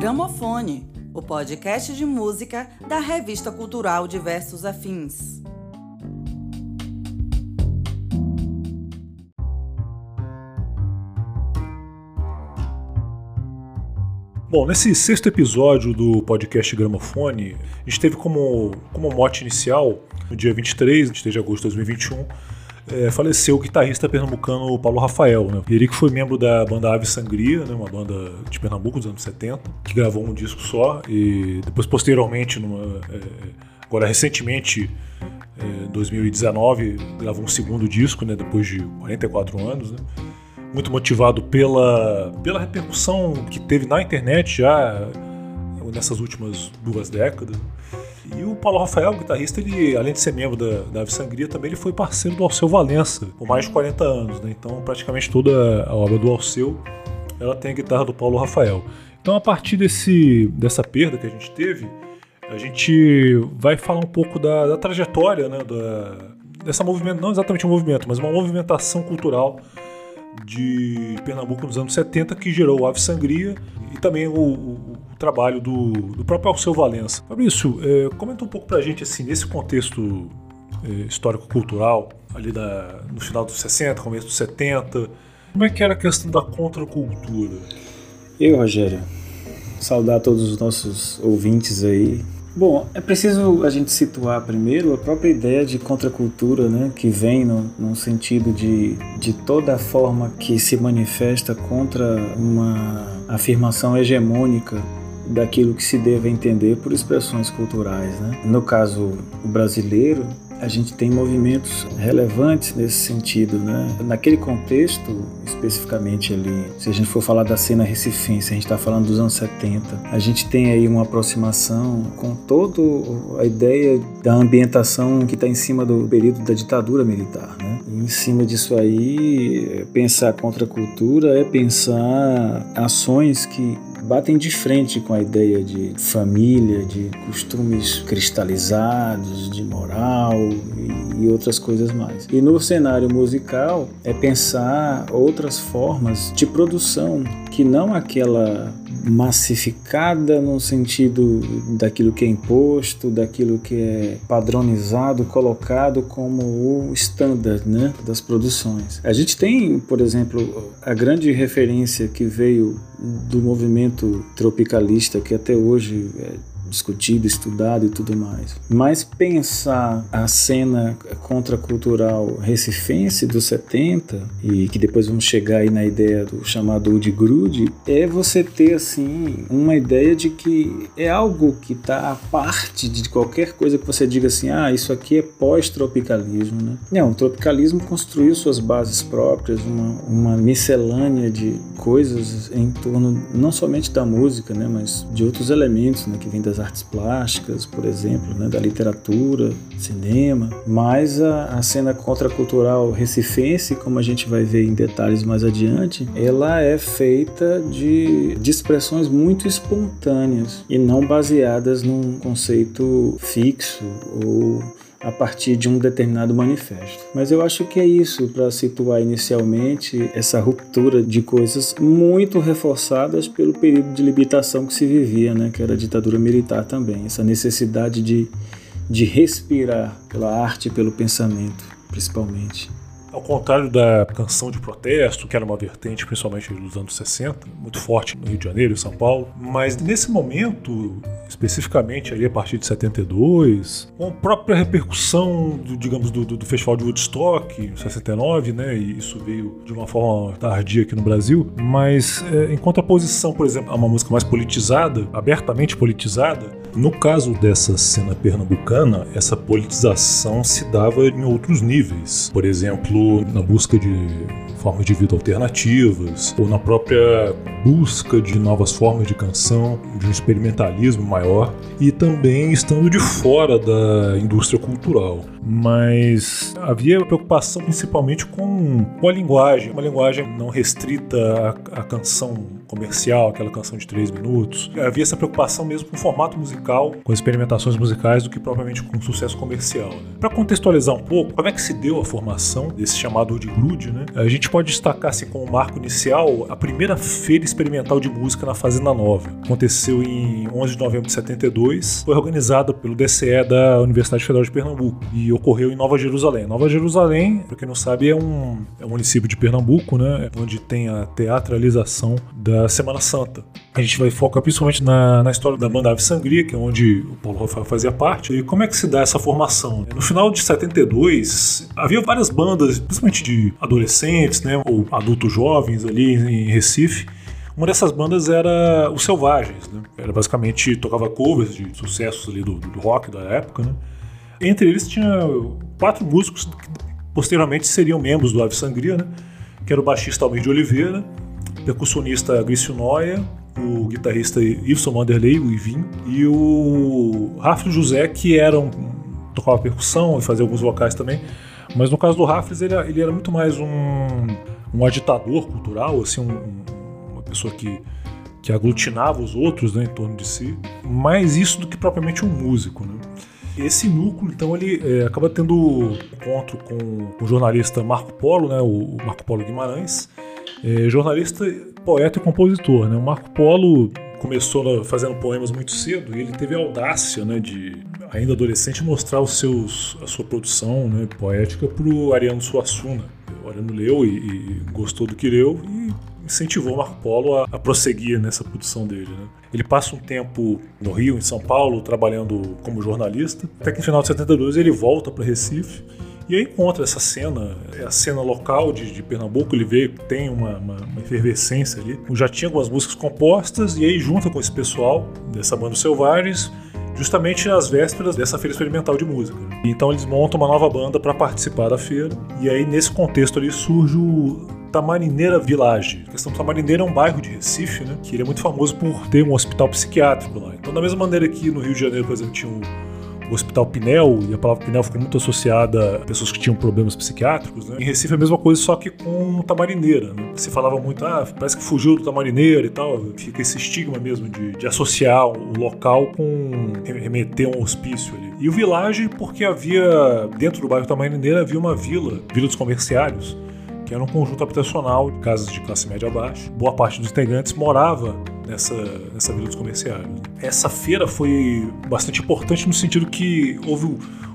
Gramofone, o podcast de música da revista cultural Diversos Afins. Bom, nesse sexto episódio do podcast Gramofone, a gente teve como, como mote inicial, no dia 23 de agosto de 2021, é, faleceu o guitarrista pernambucano Paulo Rafael. Né? Ele que foi membro da banda Ave Sangria, né? uma banda de Pernambuco dos anos 70, que gravou um disco só e depois posteriormente, numa, é, agora recentemente, em é, 2019, gravou um segundo disco, né? depois de 44 anos. Né? muito motivado pela, pela repercussão que teve na internet já nessas últimas duas décadas. E o Paulo Rafael, guitarrista, ele, além de ser membro da, da Ave Sangria, também ele foi parceiro do Alceu Valença por mais de 40 anos. Né? Então, praticamente toda a obra do Alceu ela tem a guitarra do Paulo Rafael. Então, a partir desse, dessa perda que a gente teve, a gente vai falar um pouco da, da trajetória né, da, dessa movimento, não exatamente um movimento, mas uma movimentação cultural de Pernambuco nos anos 70 que gerou o Ave Sangria e também o, o, o trabalho do, do, próprio Alceu Valença. Fabrício, é, comenta um pouco pra gente assim, nesse contexto é, histórico-cultural, ali da, no final dos 60, começo dos 70, como é que era a questão da contracultura? Eu, Rogério, saudar todos os nossos ouvintes aí Bom, é preciso a gente situar primeiro a própria ideia de contracultura, né, que vem no, no sentido de, de toda forma que se manifesta contra uma afirmação hegemônica daquilo que se deve entender por expressões culturais. Né? No caso brasileiro, a gente tem movimentos relevantes nesse sentido, né? Naquele contexto, especificamente ali, se a gente for falar da cena recifense, a gente está falando dos anos 70, a gente tem aí uma aproximação com toda a ideia da ambientação que está em cima do período da ditadura militar, né? E em cima disso aí, pensar contra a cultura é pensar ações que batem de frente com a ideia de família, de costumes cristalizados, de moral e, outras coisas mais. E no cenário musical é pensar outras formas de produção que não aquela massificada no sentido daquilo que é imposto, daquilo que é padronizado, colocado como o standard né, das produções. A gente tem, por exemplo, a grande referência que veio do movimento tropicalista, que até hoje é discutido, estudado e tudo mais. Mas pensar a cena contracultural recifense dos 70 e que depois vamos chegar aí na ideia do chamado Woody Grude, é você ter assim uma ideia de que é algo que está à parte de qualquer coisa que você diga assim, ah, isso aqui é pós-tropicalismo, né? Não, o tropicalismo construiu suas bases próprias, uma, uma miscelânea de coisas em torno não somente da música, né, mas de outros elementos, né, que vêm das artes plásticas, por exemplo, né, da literatura, cinema, mas a, a cena contracultural recifense, como a gente vai ver em detalhes mais adiante, ela é feita de, de expressões muito espontâneas e não baseadas num conceito fixo ou a partir de um determinado manifesto. Mas eu acho que é isso para situar inicialmente essa ruptura de coisas muito reforçadas pelo período de limitação que se vivia, né, que era a ditadura militar também, essa necessidade de, de respirar pela arte e pelo pensamento, principalmente. Ao contrário da canção de protesto, que era uma vertente principalmente dos anos 60, muito forte no Rio de Janeiro e São Paulo, mas nesse momento, especificamente ali a partir de 72, com a própria repercussão, do, digamos, do, do, Festival de Woodstock, em 69, né, e isso veio de uma forma tardia aqui no Brasil, mas é, em contraposição, por exemplo, a uma música mais politizada, abertamente politizada, no caso dessa cena pernambucana, essa politização se dava em outros níveis. Por exemplo, na busca de formas de vida alternativas, ou na própria busca de novas formas de canção, de um experimentalismo maior, e também estando de fora da indústria cultural. Mas havia preocupação principalmente com, com a linguagem, uma linguagem não restrita à, à canção comercial, aquela canção de três minutos. Havia essa preocupação mesmo com o formato musical, com experimentações musicais, do que propriamente com sucesso comercial. Né? Para contextualizar um pouco, como é que se deu a formação desse chamado de Grude, né? A gente pode destacar assim, como marco inicial a primeira feira experimental de música na Fazenda Nova. Aconteceu em 11 de novembro de 72, foi organizada pelo DCE da Universidade Federal de Pernambuco e ocorreu em Nova Jerusalém. Nova Jerusalém, para quem não sabe, é um, é um município de Pernambuco, né, onde tem a teatralização da Semana Santa. A gente vai focar principalmente na, na história da banda Ave Sangria, que é onde o Paulo Rafael fazia parte, e como é que se dá essa formação. No final de 72, havia várias bandas, principalmente de adolescentes, né, ou adultos jovens ali em Recife. Uma dessas bandas era os Selvagens, né? Era basicamente tocava covers de sucessos ali do, do rock da época, né? Entre eles tinha quatro músicos que posteriormente seriam membros do Ave Sangria, né? Que era o baixista Almir de Oliveira, o percussionista Grício Noia, o guitarrista Ibson Vanderlei, o Ivin, e o Rafael José, que era um, tocava percussão e fazia alguns vocais também. Mas no caso do Raffles, ele, ele era muito mais um, um agitador cultural, assim, um, uma pessoa que, que aglutinava os outros né, em torno de si. Mais isso do que propriamente um músico. Né? Esse núcleo, então, ele é, acaba tendo encontro com o jornalista Marco Polo, né, o Marco Polo Guimarães, é, jornalista, poeta e compositor. Né? O Marco Polo começou fazendo poemas muito cedo e ele teve a audácia né, de, ainda adolescente, mostrar os seus, a sua produção né, poética para o Ariano Suassuna. O Ariano leu e, e, gostou do que leu e incentivou Marco Polo a, a prosseguir nessa produção dele. Né? Ele passa um tempo no Rio, em São Paulo, trabalhando como jornalista, até que no final de 72 ele volta para Recife e aí encontra essa cena, é a cena local de, de Pernambuco, ele vê que tem uma, uma, uma, efervescência ali. Já tinha algumas músicas compostas, e aí junta com esse pessoal dessa banda Selvagens, justamente às vésperas dessa feira experimental de música. Então eles montam uma nova banda para participar da feira, e aí nesse contexto ali surge o Tamarineira Village. A questão do Tamarineira é um bairro de Recife, né, que ele é muito famoso por ter um hospital psiquiátrico lá. Então da mesma maneira que no Rio de Janeiro, por exemplo, tinha um o Hospital Pinel, e a palavra Pinel ficou muito associada a pessoas que tinham problemas psiquiátricos, né? Em Recife é a mesma coisa, só que com tamarineira, né? Se falava muito, ah, parece que fugiu do tamarineira e tal, fica esse estigma mesmo de, de associar o local com remeter a um hospício ali. E o Village, porque havia, dentro do bairro Tamarineira, havia uma vila, Vila dos Comerciários, que era um conjunto habitacional de casas de classe média abaixo. Boa parte dos integrantes morava nessa, nessa Vila dos Comerciários. Essa feira foi bastante importante no sentido que houve,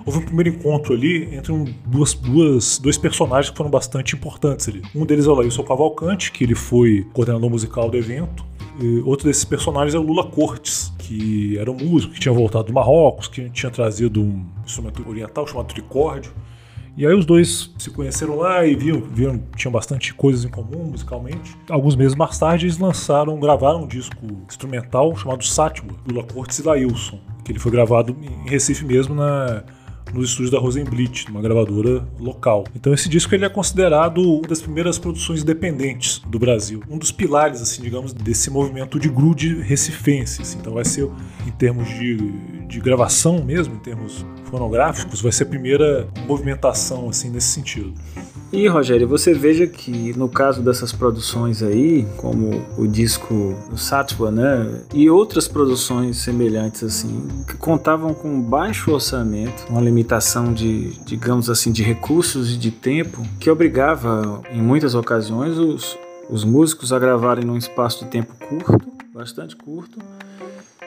houve um primeiro encontro ali entre um, duas, duas, dois personagens que foram bastante importantes ali. Um deles é o Laílson Cavalcante, que ele foi coordenador musical do evento. E outro desses personagens é o Lula Cortes, que era um músico que tinha voltado do Marrocos, que tinha trazido um instrumento oriental chamado tricórdio e aí os dois se conheceram lá e viam tinham bastante coisas em comum musicalmente. Alguns meses mais tarde eles lançaram, gravaram um disco instrumental chamado Sátima, Lula Cortes e Lailson, que ele foi gravado em Recife mesmo na nos estúdios da Rosenblit, uma gravadora local. Então esse disco ele é considerado uma das primeiras produções independentes do Brasil, um dos pilares, assim, digamos, desse movimento de grude recifense. Assim. Então vai ser, em termos de, de gravação mesmo, em termos fonográficos, vai ser a primeira movimentação assim nesse sentido. E Rogério, você veja que no caso dessas produções aí, como o disco do Satwa, né, e outras produções semelhantes assim, que contavam com baixo orçamento, uma limitação de, digamos assim, de recursos e de tempo, que obrigava em muitas ocasiões os, os músicos a gravarem num espaço de tempo curto, bastante curto,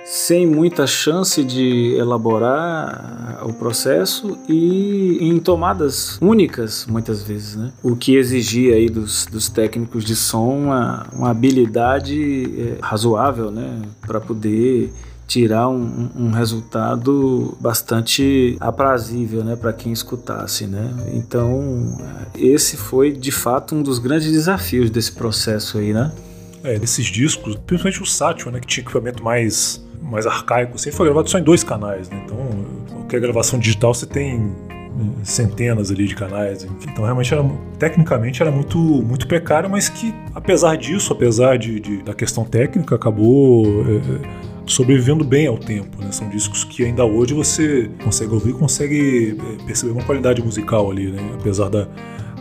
sem muita chance de elaborar o processo e em tomadas únicas muitas vezes, né? O que exigia aí dos, dos técnicos de som uma, uma habilidade é, razoável, né? Para poder tirar um, um, resultado bastante aprazível, né, para quem escutasse, né? Então, esse foi de fato um dos grandes desafios desse processo aí, né? É, desses discos, principalmente o Satchel, né, que tinha equipamento mais mais arcaico, assim, foi gravado só em dois canais, né? Então, qualquer gravação digital você tem né, centenas ali de canais. Então realmente era, tecnicamente era muito, muito precário, mas que apesar disso, apesar de, de da questão técnica, acabou é, é sobrevivendo bem ao tempo. Né? São discos que ainda hoje você consegue ouvir, consegue é, perceber uma qualidade musical ali, né? apesar da,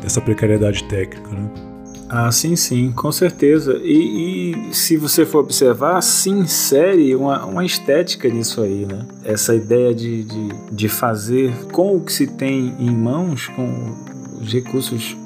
dessa precariedade técnica. Né? Ah, sim, sim, com certeza. E, e, se você for observar, se insere uma, uma estética nisso aí, né? Essa ideia de, de, de fazer com o que se tem em mãos, com os recursos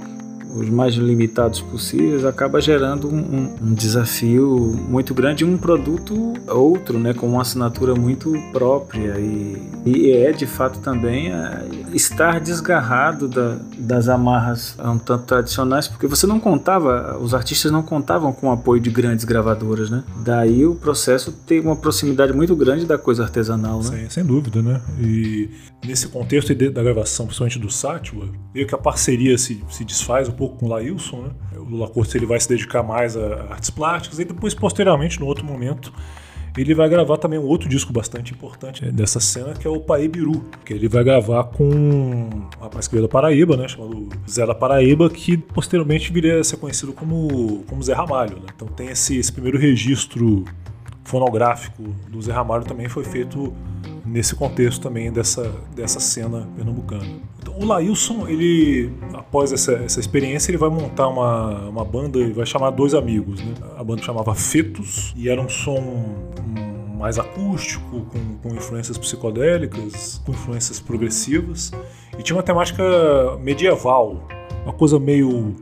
os mais limitados possíveis, acaba gerando um, um desafio muito grande, um produto outro, né, com uma assinatura muito própria e, e é de fato também é, estar desgarrado da, das amarras um tanto tradicionais, porque você não contava, os artistas não contavam com o apoio de grandes gravadoras, né? Daí o processo tem uma proximidade muito grande da coisa artesanal, né? Sem, sem dúvida, né? E nesse contexto da gravação, principalmente do Sátiva, meio que a parceria se, se desfaz um pouco com o Lailson, né? O Lula Cortes ele vai se dedicar mais a artes plásticas e depois, posteriormente, no outro momento, ele vai gravar também um outro disco bastante importante dessa cena, que é o Paebiru, que ele vai gravar com um rapaz que veio da Paraíba, né, chamado Zé da Paraíba, que posteriormente viria a ser conhecido como, como Zé Ramalho. Né? Então tem esse, esse primeiro registro fonográfico do Zé Ramalho também foi feito nesse contexto também dessa, dessa cena pernambucana. Então, o Lailson, ele, após essa, essa experiência, ele vai montar uma, uma banda e vai chamar dois amigos. Né? A banda chamava Fetus e era um som mais acústico, com, com influências psicodélicas, com influências progressivas, e tinha uma temática medieval, uma coisa meio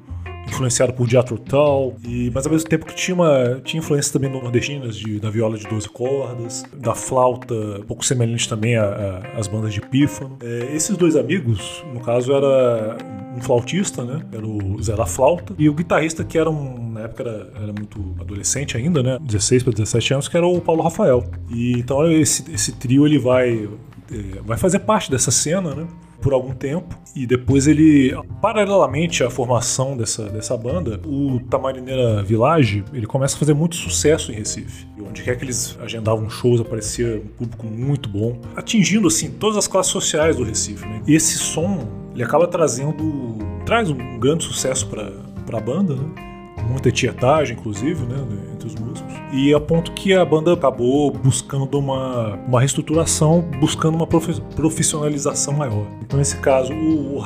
influenciado por Jethro Tull, e, mas ao mesmo tempo que tinha, uma, tinha influências também nordestinas, de, da viola de 12 cordas, da flauta, um pouco semelhante também às bandas de pífano. É, esses dois amigos, no caso, era um flautista, né? Era o Zé da Flauta, e o guitarrista que era um, na época era, era muito adolescente ainda, né? 16 para 17 anos, que era o Paulo Rafael. E então esse, esse trio ele vai, é, vai fazer parte dessa cena, né? Por algum tempo e depois ele, paralelamente à formação dessa, dessa banda, o Tamarineira Village ele começa a fazer muito sucesso em Recife. E onde quer que eles agendavam shows aparecia um público muito bom, atingindo assim todas as classes sociais do Recife. Né? E esse som ele acaba trazendo traz um grande sucesso para a banda, né? Muita tietagem, inclusive, né, entre os músicos. E a ponto que a banda acabou buscando uma, uma reestruturação, buscando uma profissionalização maior. Então, nesse caso, o, o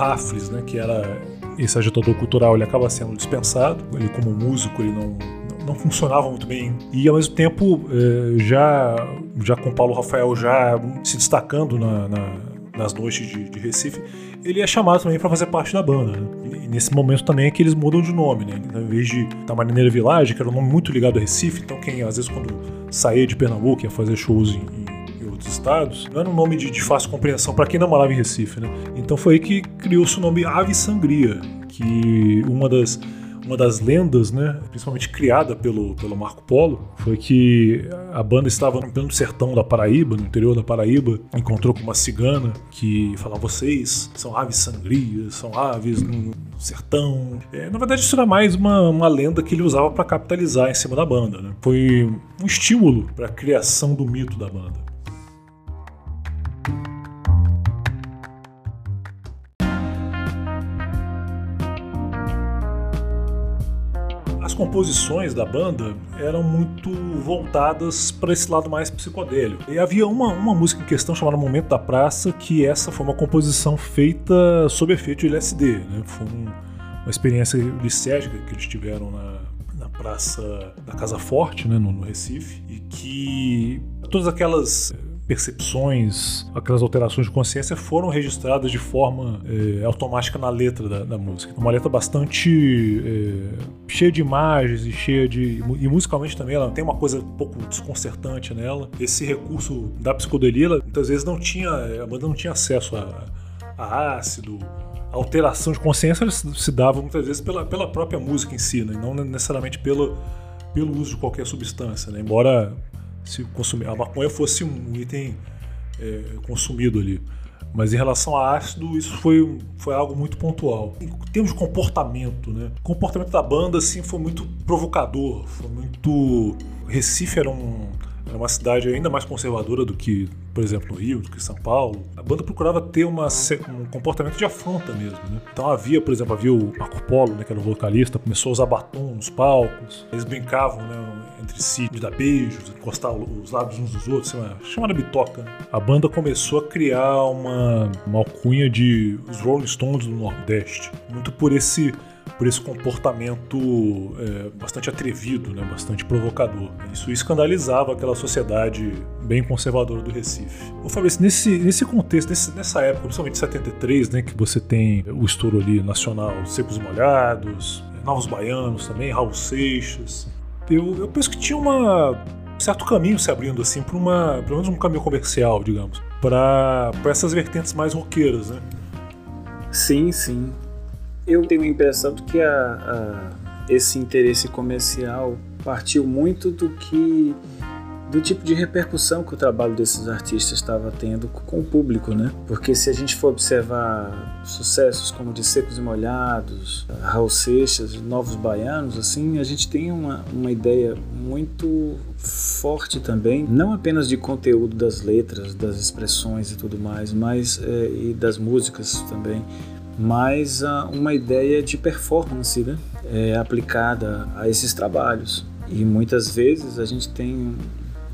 né, que era esse agitador cultural, ele acaba sendo dispensado. Ele, como músico, ele não, não funcionava muito bem. E ao mesmo tempo, eh, já, já com Paulo Rafael já se destacando na, na, nas noites de, de Recife, ele é chamado também para fazer parte da banda. Né? E nesse momento também é que eles mudam de nome, né? Então, em vez de Tamarineira Village, que era um nome muito ligado a Recife, então quem às vezes quando saía de Pernambuco ia fazer shows em, em outros estados, não era um nome de, de fácil compreensão para quem não morava em Recife, né? Então foi aí que criou-se o nome Ave Sangria, que uma das uma das lendas, né, principalmente criada pelo, pelo Marco Polo, foi que a banda estava no pleno sertão da Paraíba, no interior da Paraíba, encontrou com uma cigana que falava: vocês são aves sangrias, são aves no sertão. É, na verdade, isso era mais uma, uma lenda que ele usava para capitalizar em cima da banda. Né? Foi um estímulo para a criação do mito da banda. Composições da banda eram muito voltadas para esse lado mais psicodélico. E havia uma, uma música em questão chamada Momento da Praça, que essa foi uma composição feita sob efeito de LSD. Né? Foi um, uma experiência licérgica que eles tiveram na, na Praça da Casa Forte, né, no, no Recife, e que todas aquelas percepções, aquelas alterações de consciência foram registradas de forma é, automática na letra da, da, música. Uma letra bastante é, cheia de imagens e cheia de. e musicalmente também ela tem uma coisa um pouco desconcertante nela. Esse recurso da psicodelia, ela, muitas vezes não tinha. a banda não tinha acesso a, a ácido. A alteração de consciência se dava muitas vezes pela, pela própria música em si, né? não necessariamente pelo, pelo uso de qualquer substância. Né? Embora se consumir, a maconha fosse um item é, consumido ali. Mas em relação a ácido, isso foi, foi algo muito pontual. Em termos de comportamento, né? O comportamento da banda, assim, foi muito provocador, foi muito... Recife era um era uma cidade ainda mais conservadora do que, por exemplo, no Rio, do que São Paulo. A banda procurava ter uma, um comportamento de afronta mesmo, né? Então havia, por exemplo, havia o Marco Polo, né, que era o vocalista, começou a usar batom nos palcos. Eles brincavam, né, entre si, de dar beijos, encostar os lábios uns dos outros, uma chamada bitoca. A banda começou a criar uma, uma alcunha de os Rolling Stones do Nordeste, muito por esse por esse comportamento é, bastante atrevido, né, bastante provocador. Isso escandalizava aquela sociedade bem conservadora do Recife. Ô Fabrício, nesse, nesse contexto, nesse, nessa época, principalmente 73, né, que você tem o estouro ali nacional, Secos Molhados, Novos Baianos também, Raul Seixas, eu, eu penso que tinha uma certo caminho se abrindo assim para uma, pelo menos um caminho comercial, digamos, para essas vertentes mais roqueiras, né? Sim, sim. Eu tenho a impressão de que a, a, esse interesse comercial partiu muito do que do tipo de repercussão que o trabalho desses artistas estava tendo com o público, né? Porque se a gente for observar sucessos como de Secos e Molhados, Raul Seixas, Novos Baianos, assim, a gente tem uma, uma ideia muito forte também, não apenas de conteúdo das letras, das expressões e tudo mais, mas é, e das músicas também, mas uh, uma ideia de performance, né? É, aplicada a esses trabalhos. E muitas vezes a gente tem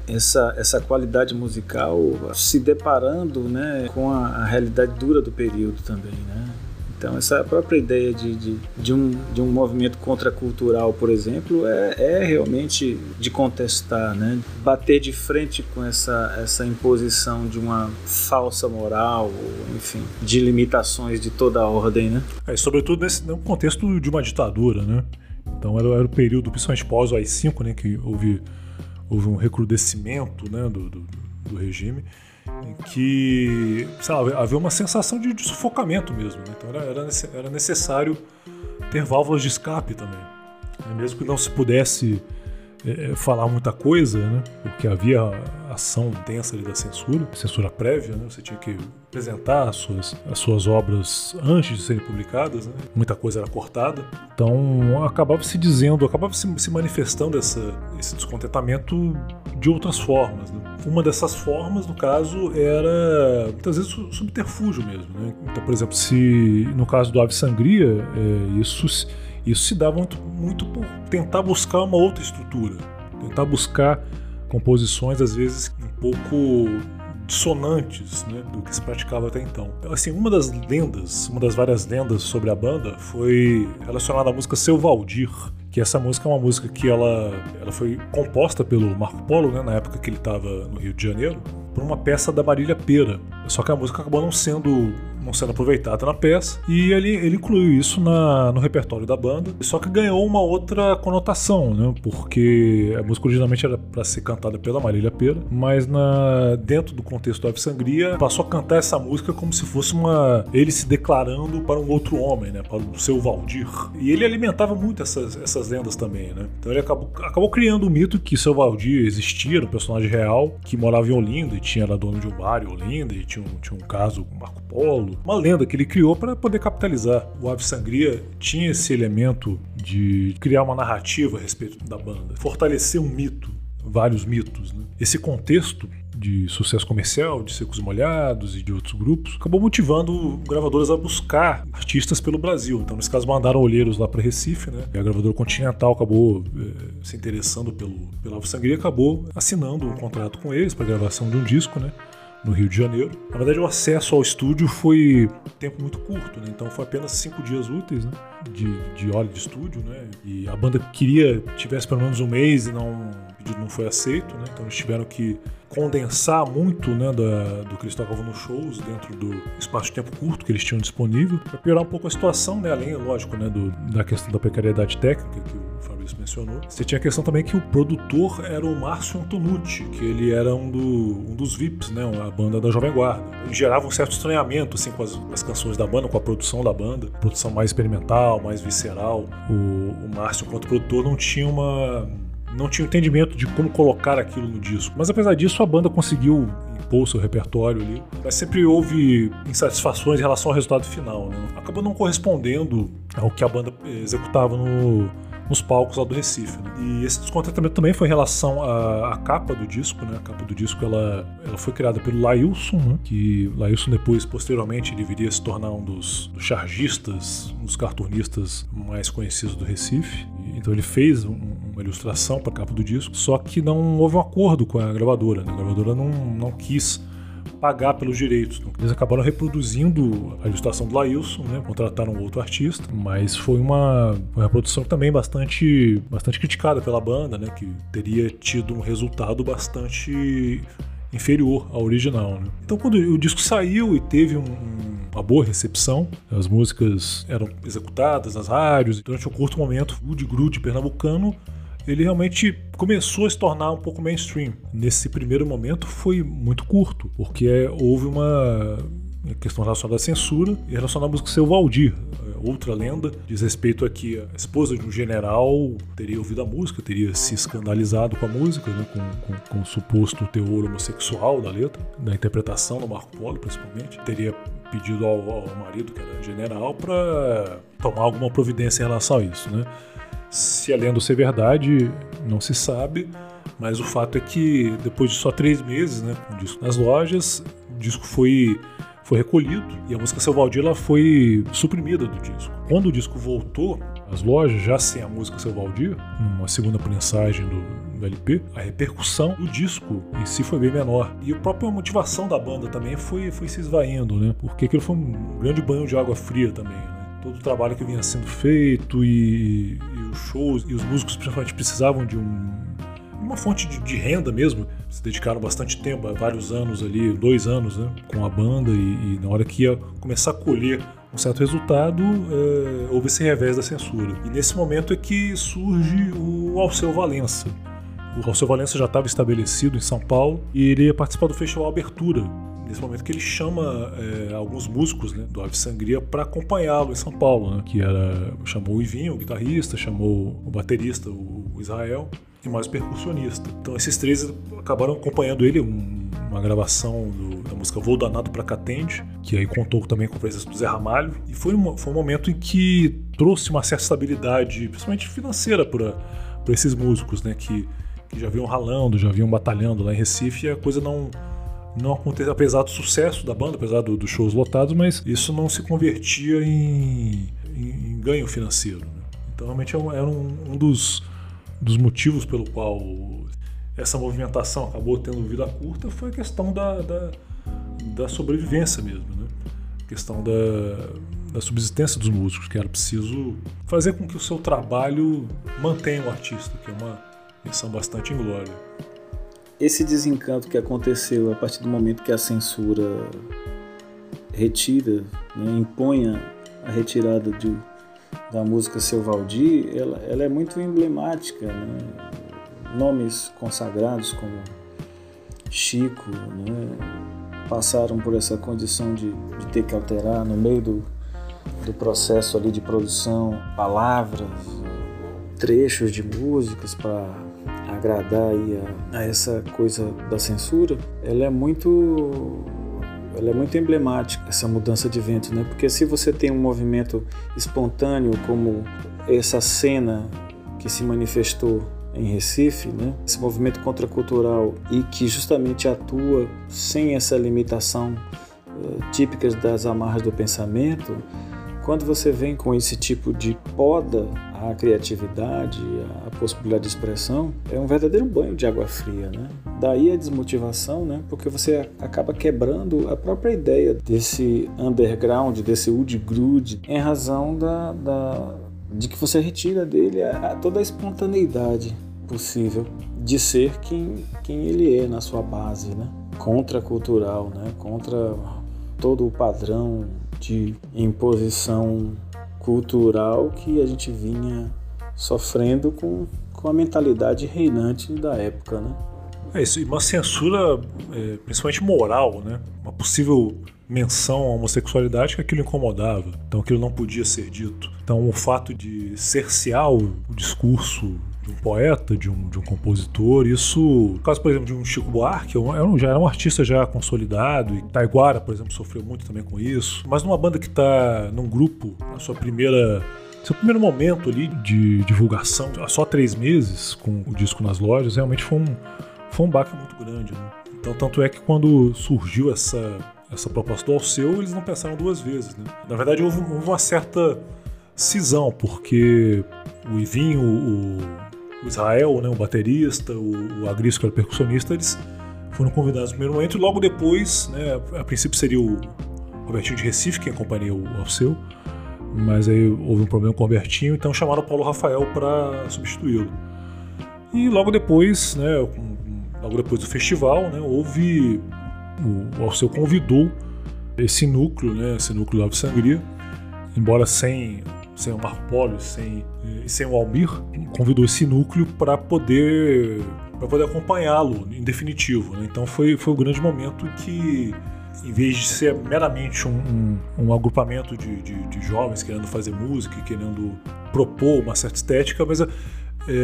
essa, essa qualidade musical se deparando né, com a, a realidade dura do período também. Né? Então, essa própria ideia de, de, de, um, de um movimento contracultural, por exemplo, é, é realmente de contestar, né? bater de frente com essa, essa imposição de uma falsa moral, enfim, de limitações de toda a ordem. Né? É, sobretudo nesse no contexto de uma ditadura. Né? Então, era, era o período, principalmente pós o AI-5, né, que houve houve um recrudescimento né, do, do, do regime, que lá, havia uma sensação de, de sufocamento mesmo. Né? Então era, era, era, necessário ter válvulas de escape também. Né? Mesmo que não se pudesse é, falar muita coisa, né? porque havia ação intensa da censura, censura prévia, né? você tinha que apresentar as suas, as suas obras antes de serem publicadas, né? muita coisa era cortada, então acabava se dizendo, acabava se, se manifestando essa, esse descontentamento de outras formas. Né? Uma dessas formas, no caso, era muitas vezes subterfúgio mesmo. Né? Então, por exemplo, se no caso do Ave Sangria, é, isso isso se dá muito, muito por tentar buscar uma outra estrutura, tentar buscar composições às vezes um pouco dissonantes né, do que se praticava até então. então. Assim, uma das lendas, uma das várias lendas sobre a banda foi relacionada à música Seu Valdir, que essa música é uma música que ela, ela foi composta pelo Marco Polo, né, na época que ele estava no Rio de Janeiro, por uma peça da Marília Pera. Só que a música acabou não sendo sendo aproveitada na peça, e ele, ele incluiu isso na, no repertório da banda, só que ganhou uma outra conotação, né? Porque a música originalmente era para ser cantada pela Marília Pera, mas na, dentro do contexto do Ave Sangria, passou a cantar essa música como se fosse uma ele se declarando para um outro homem, né? Para o seu Valdir. E ele alimentava muito essas, essas lendas também, né? Então ele acabou, acabou criando o um mito que seu Valdir existia, um personagem real, que morava em Olinda e tinha era dono de um bar em Olinda e tinha um, tinha um caso com Marco Polo uma lenda que ele criou para poder capitalizar. O Ave Sangria tinha esse elemento de criar uma narrativa a respeito da banda, fortalecer um mito, vários mitos. Né? Esse contexto de sucesso comercial, de Secos Molhados e de outros grupos, acabou motivando gravadoras a buscar artistas pelo Brasil. Então, nesse caso, mandaram olheiros lá para Recife, né? E a gravadora Continental acabou eh, se interessando pelo, pela Ave Sangria acabou assinando um contrato com eles para gravação de um disco, né? No Rio de Janeiro. Na verdade, o acesso ao estúdio foi tempo muito curto, né? então foi apenas cinco dias úteis né? de, de hora de estúdio. Né? E a banda queria que tivesse pelo menos um mês e não, o pedido não foi aceito, né? então eles tiveram que condensar muito né, da, do tocavam nos shows dentro do espaço de tempo curto que eles tinham disponível, para piorar um pouco a situação, né, além, lógico, né, do, da questão da precariedade técnica que o Fabrício mencionou. Você tinha a questão também que o produtor era o Márcio Antonucci, que ele era um, do, um dos VIPs, né, a banda da Jovem Guarda. Ele gerava um certo estranhamento assim, com as, as, canções da banda, com a produção da banda, produção mais experimental, mais visceral. O, o Márcio, enquanto produtor, não tinha uma não tinha entendimento de como colocar aquilo no disco. Mas apesar disso, a banda conseguiu impor seu repertório ali. Mas sempre houve insatisfações em relação ao resultado final. Né? Acabou não correspondendo ao que a banda executava no, nos palcos lá do Recife. Né? E esse descontentamento também foi em relação à, à, capa do disco, né? A capa do disco ela, ela foi criada pelo Lailson, né? que Lailson depois, posteriormente, ele viria a se tornar um dos, dos chargistas, um dos cartunistas mais conhecidos do Recife. Então ele fez um, uma ilustração para a capa do disco, só que não houve um acordo com a gravadora. Né? A gravadora não, não quis pagar pelos direitos. Então, eles acabaram reproduzindo a ilustração do Lailson, né? contrataram outro artista, mas foi uma, uma reprodução também bastante, bastante criticada pela banda, né? que teria tido um resultado bastante inferior ao original. Né? Então, quando o disco saiu e teve um, uma boa recepção, as músicas eram executadas nas rádios, durante um curto momento, o de grude pernambucano ele realmente começou a se tornar um pouco mainstream. Nesse primeiro momento foi muito curto, porque houve uma questão relacionada à censura e relacionada à música Seu Valdir. É, outra lenda diz respeito a que a esposa de um general teria ouvido a música, teria se escandalizado com a música, né, com, com, com, o suposto teor homossexual da letra, da interpretação do Marco Polo principalmente. Teria pedido ao, ao marido, que era general, para tomar alguma providência em relação a isso. Né? Se a lenda ser verdade, não se sabe, mas o fato é que depois de só três meses, né, com o disco nas lojas, o disco foi foi recolhido e a música Seu Valdir ela foi suprimida do disco. Quando o disco voltou às lojas, já sem a música Seu Valdir, numa segunda prensagem do, do LP, a repercussão do disco em si foi bem menor. E a própria motivação da banda também foi, foi se esvaindo, né? Porque aquilo foi um grande banho de água fria também, né? Todo o trabalho que vinha sendo feito e, e, os shows e os músicos principalmente precisavam de um, uma fonte de, de, renda mesmo. Se dedicaram bastante tempo, vários anos ali, dois anos, né, com a banda e, e na hora que ia começar a colher um certo resultado, é, houve esse revés da censura. E nesse momento é que surge o Alceu Valença. O Alceu Valença já estava estabelecido em São Paulo e iria participar do festival Abertura, nesse momento que ele chama é, alguns músicos né, do Ave Sangria para acompanhá-lo em São Paulo, né, que era chamou o Ivinho, o guitarrista, chamou o baterista, o Israel e mais o percussionista. Então esses três acabaram acompanhando ele um, uma gravação do, da música Voo Danado para Catende, que aí contou também com a presença do Zé Ramalho e foi, uma, foi um momento em que trouxe uma certa estabilidade, principalmente financeira para esses músicos, né, que, que já vinham ralando, já vinham batalhando lá em Recife e a coisa não não aconteceu, apesar do sucesso da banda, apesar dos do shows lotados, mas isso não se convertia em, em, em ganho financeiro. Né? Então, realmente, era é um, um dos, dos motivos pelo qual essa movimentação acabou tendo vida curta foi a questão da, da, da sobrevivência mesmo, né? A questão da, da subsistência dos músicos, que era preciso fazer com que o seu trabalho mantenha o artista, que é uma missão bastante inglória esse desencanto que aconteceu a partir do momento que a censura retira, né, impõe a retirada de, da música Seu Valdir, ela, ela é muito emblemática. Né? Nomes consagrados como Chico né, passaram por essa condição de, de ter que alterar no meio do, do processo ali de produção palavras, trechos de músicas para agradar a, a essa coisa da censura, ela é muito ela é muito emblemática essa mudança de vento, né? Porque se você tem um movimento espontâneo como essa cena que se manifestou em Recife, né? Esse movimento contracultural e que justamente atua sem essa limitação uh, típicas das amarras do pensamento, quando você vem com esse tipo de poda à criatividade, à possibilidade de expressão, é um verdadeiro banho de água fria, né? Daí a desmotivação, né? Porque você acaba quebrando a própria ideia desse underground, desse wood em razão da, da, de que você retira dele a, a toda a espontaneidade possível de ser quem, quem ele é na sua base, né? Contracultural, né? Contra todo o padrão de imposição cultural que a gente vinha sofrendo com, com a mentalidade reinante da época, né? É isso, e uma censura, é, principalmente moral, né? Uma possível menção à homossexualidade que aquilo incomodava, então aquilo não podia ser dito. Então o fato de cercear o, o discurso de um poeta, de um, de um compositor. Isso, no caso, por exemplo, de um Chico Buarque, é um, já era um artista já consolidado, e Taiguara, por exemplo, sofreu muito também com isso. Mas numa banda que está num grupo, na sua primeira seu primeiro momento ali de divulgação, só três meses com o disco nas lojas, realmente foi um, foi um baque muito grande. Né? Então, tanto é que quando surgiu essa, essa proposta do Alceu, eles não pensaram duas vezes. Né? Na verdade, houve, houve uma certa cisão, porque o Ivinho, o, o Israel, né, o baterista, o, o Agrisco, que era o percussionista, eles foram convidados no primeiro momento e logo depois, né, a princípio seria o Robertinho de Recife quem acompanharia o Alceu, mas aí houve um problema com o Robertinho, então chamaram o Paulo Rafael para substituí-lo. E logo depois, né, logo depois do festival, né, houve o Alceu convidou esse núcleo, né, esse núcleo Ave Sangria, embora sem sem o Marco sem sem o Almir, convidou esse núcleo para poder para poder acompanhá-lo em definitivo. Né? Então foi foi o grande momento que em vez de ser meramente um, um, um agrupamento de, de, de, jovens querendo fazer música, querendo propor uma certa estética, mas é,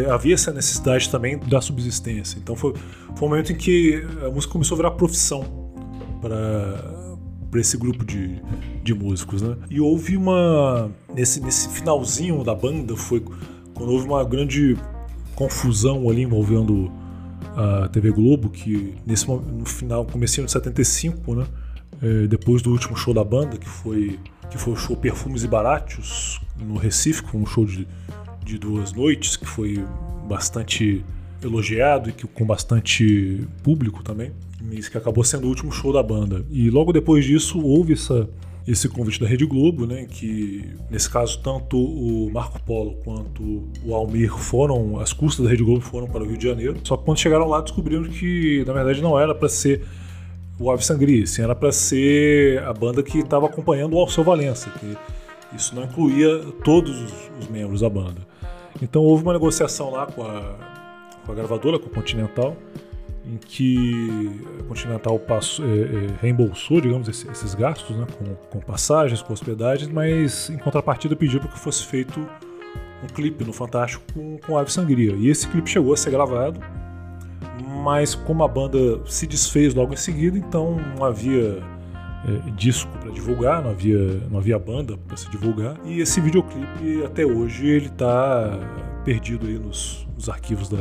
havia essa necessidade também da subsistência. Então foi, foi um momento em que a música começou a virar profissão para esse grupo de, de músicos, né? E houve uma nesse nesse finalzinho da banda foi quando houve uma grande confusão ali envolvendo a TV Globo que nesse no final comecinho de 75, né? É, depois do último show da banda que foi que foi o show Perfumes e Baratos no Recife, com um show de, de duas noites que foi bastante elogiado e que, com bastante público também que acabou sendo o último show da banda. E logo depois disso houve essa, esse convite da Rede Globo, né, que nesse caso tanto o Marco Polo quanto o Almir foram, as custas da Rede Globo foram para o Rio de Janeiro. Só que quando chegaram lá descobriram que na verdade não era para ser o Ave Sangria, sim, era para ser a banda que estava acompanhando o Alceu Valença, que isso não incluía todos os membros da banda. Então houve uma negociação lá com a, com a gravadora, com a Continental, em que a Continental passou, é, é, reembolsou, digamos, esses, gastos, né, com, com, passagens, com hospedagens, mas em contrapartida pediu para que fosse feito um clipe no Fantástico com, com Ave Sangria. E esse clipe chegou a ser gravado, mas como a banda se desfez logo em seguida, então não havia disco para divulgar, não havia, não havia banda para se divulgar. E esse videoclipe até hoje ele está perdido aí nos, nos arquivos da,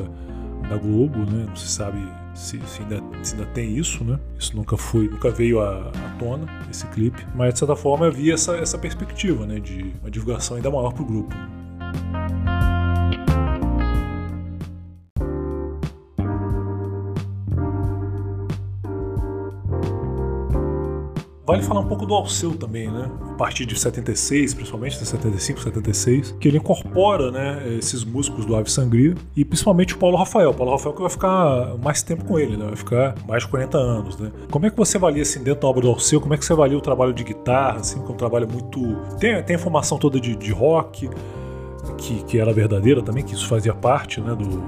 da Globo, né? Não se sabe se, se, ainda, se, ainda, tem isso, né? Isso nunca foi, nunca veio à, à, tona, esse clipe. Mas de certa forma havia essa, essa perspectiva, né? De uma divulgação ainda maior para o grupo. Vale falar um pouco do Alceu também, né? A partir de 76, principalmente de 75, 76, que ele incorpora, né, esses músicos do Ave Sangria e principalmente o Paulo Rafael. O Paulo Rafael que vai ficar mais tempo com ele, né? Vai ficar mais de 40 anos, né? Como é que você avalia assim dentro da obra do Alceu? Como é que você avalia o trabalho de guitarra, assim, que é um trabalho muito tem, tem a formação toda de, de rock que, que era verdadeira também, que isso fazia parte, né, do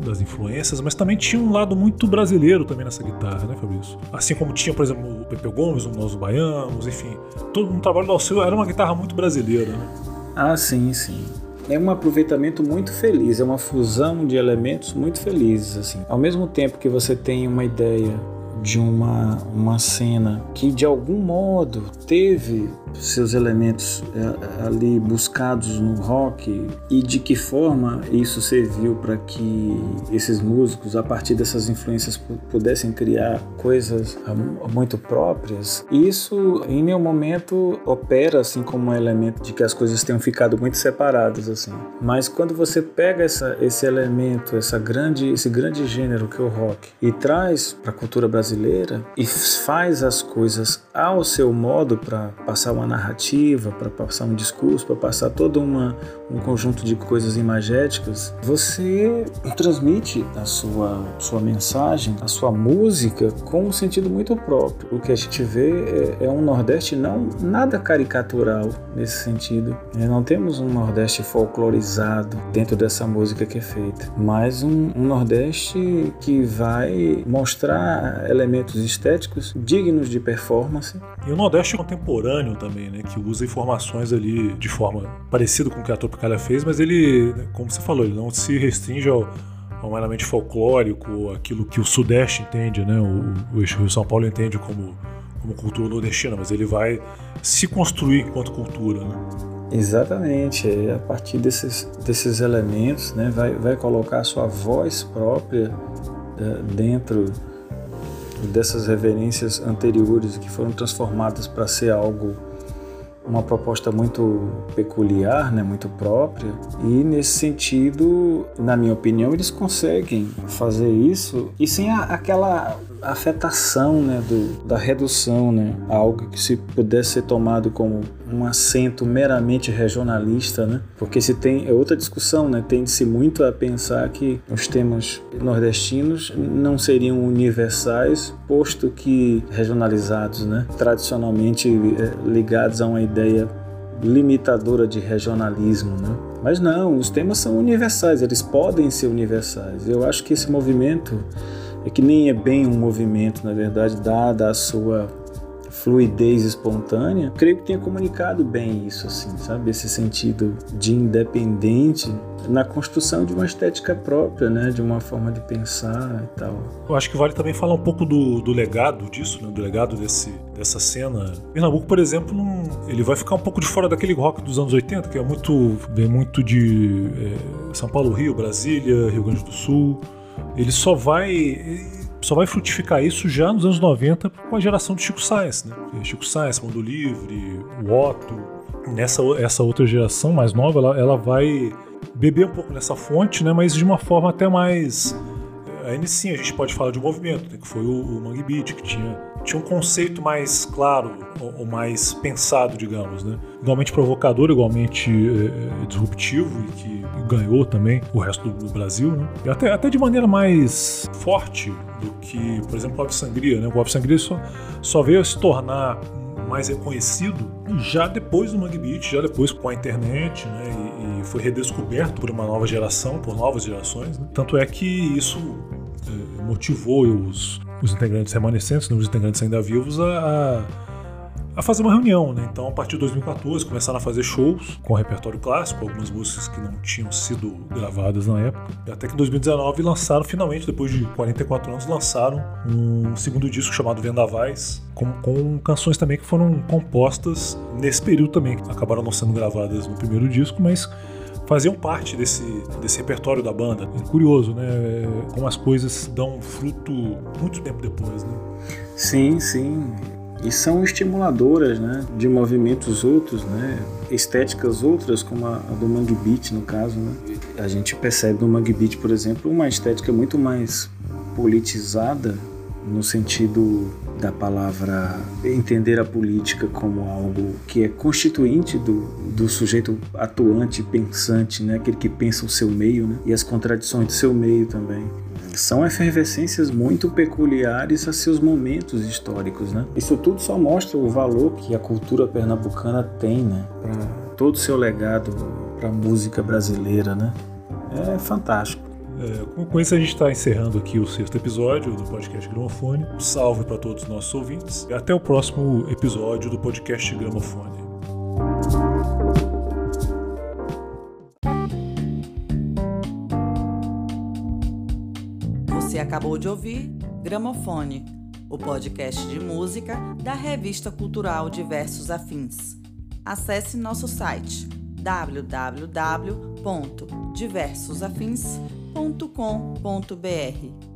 das influências, mas também tinha um lado muito brasileiro também nessa guitarra, né, Fabrício? Assim como tinha, por exemplo, o Pepe Gomes, o Nós Baianos, enfim. Todo um trabalho do Alceu era uma guitarra muito brasileira, né? Ah, sim, sim é um aproveitamento muito feliz, é uma fusão de elementos muito felizes assim. Ao mesmo tempo que você tem uma ideia de uma, uma cena que de algum modo teve seus elementos é, ali buscados no rock e de que forma isso serviu para que esses músicos, a partir dessas influências, pudessem criar coisas ah, muito próprias. Isso, em nenhum momento, opera assim como um elemento de que as coisas tenham ficado muito separadas assim. Mas quando você pega essa, esse elemento, essa grande, esse grande gênero que é o rock e traz para a cultura brasileira e faz as coisas ao seu modo para passar uma narrativa, para passar um discurso, para passar todo uma, um conjunto de coisas imagéticas, você transmite a sua, sua mensagem, a sua música com um sentido muito próprio. O que a gente vê é, é um Nordeste não nada caricatural nesse sentido. É, não temos um Nordeste folclorizado dentro dessa música que é feita, mas um, um Nordeste que vai mostrar elementos estéticos dignos de performance. E o Nordeste contemporâneo também, né? Que usa informações ali de forma parecida com o que a Tropicália fez, mas ele, como você falou, ele não se restringe ao, ao meramente folclórico, aquilo que o Sudeste entende, né? O, o eixo Rio-São Paulo entende como, como cultura nordestina, mas ele vai se construir enquanto cultura, né? Exatamente, é a partir desses, desses elementos, né, vai, vai colocar a sua voz própria é, dentro dessas reverências anteriores que foram transformadas para ser algo uma proposta muito peculiar, né, muito própria. E nesse sentido, na minha opinião, eles conseguem fazer isso e sem a, aquela afetação né, do, da redução, né, algo que se pudesse ser tomado como um assento meramente regionalista, né, porque se tem é outra discussão, né, tende-se muito a pensar que os temas nordestinos não seriam universais, posto que regionalizados, né, tradicionalmente é, ligados a uma ideia limitadora de regionalismo, né? Mas não, os temas são universais, eles podem ser universais. Eu acho que esse movimento é que nem é bem um movimento, na verdade, dada a sua fluidez espontânea, creio que tenha comunicado bem isso, assim, sabe? Esse sentido de independente na construção de uma estética própria, né? De uma forma de pensar e tal. Eu acho que vale também falar um pouco do, do legado disso, né? Do legado desse, dessa cena. Pernambuco, por exemplo, não, ele vai ficar um pouco de fora daquele rock dos anos 80, que é muito, vem muito de é, São Paulo, Rio, Brasília, Rio Grande do Sul. Ele só vai só vai frutificar isso já nos anos 90 com a geração de Chico Sainz, né? Chico Sainz, Mundo Livre, o Otto. Nessa essa outra geração mais nova, ela, ela vai beber um pouco nessa fonte, né? Mas de uma forma até mais Aí sim a gente pode falar de um movimento, né, que foi o, o Mangue Beat, que tinha, tinha um conceito mais claro ou, mais pensado, digamos, né? Igualmente provocador, igualmente é, disruptivo e que ganhou também o resto do, do Brasil, né? E até, até de maneira mais forte do que, por exemplo, o Pop Sangria, né? O Pop Sangria só, só veio a se tornar mais reconhecido já depois do Mangue Beat, já depois com a internet, né? E, e, foi redescoberto por uma nova geração, por novas gerações. Né? Tanto é que isso eh, motivou os, os integrantes remanescentes, os integrantes ainda vivos, a, a fazer uma reunião, né? Então, a partir de 2014, começaram a fazer shows com repertório clássico, algumas músicas que não tinham sido gravadas na época. Até que em 2019 lançaram, finalmente, depois de 44 anos, lançaram um segundo disco chamado Vendavais, com, com canções também que foram compostas nesse período também, acabaram não sendo gravadas no primeiro disco, mas faziam parte desse, desse repertório da banda. É curioso, né? Como as coisas dão fruto muito tempo depois, né? Sim, sim e são estimuladoras né, de movimentos outros, né, estéticas outras, como a, do Mangue Beat, no caso. Né. A gente percebe no Mangue Beat, por exemplo, uma estética muito mais politizada, no sentido da palavra entender a política como algo que é constituinte do, do sujeito atuante, pensante, né? aquele que pensa o seu meio né? e as contradições do seu meio também são efervescências muito peculiares a seus momentos históricos, né? Isso tudo só mostra o valor que a cultura pernambucana tem, né? Para todo o seu legado para a música brasileira, né? É fantástico. É, com isso a gente está encerrando aqui o sexto episódio do podcast Gramofone. Salve para todos os nossos ouvintes até o próximo episódio do podcast Gramofone. acabou de ouvir Gramofone, o podcast de música da revista cultural Diversos Afins. Acesse nosso site www.diversosafins.com.br.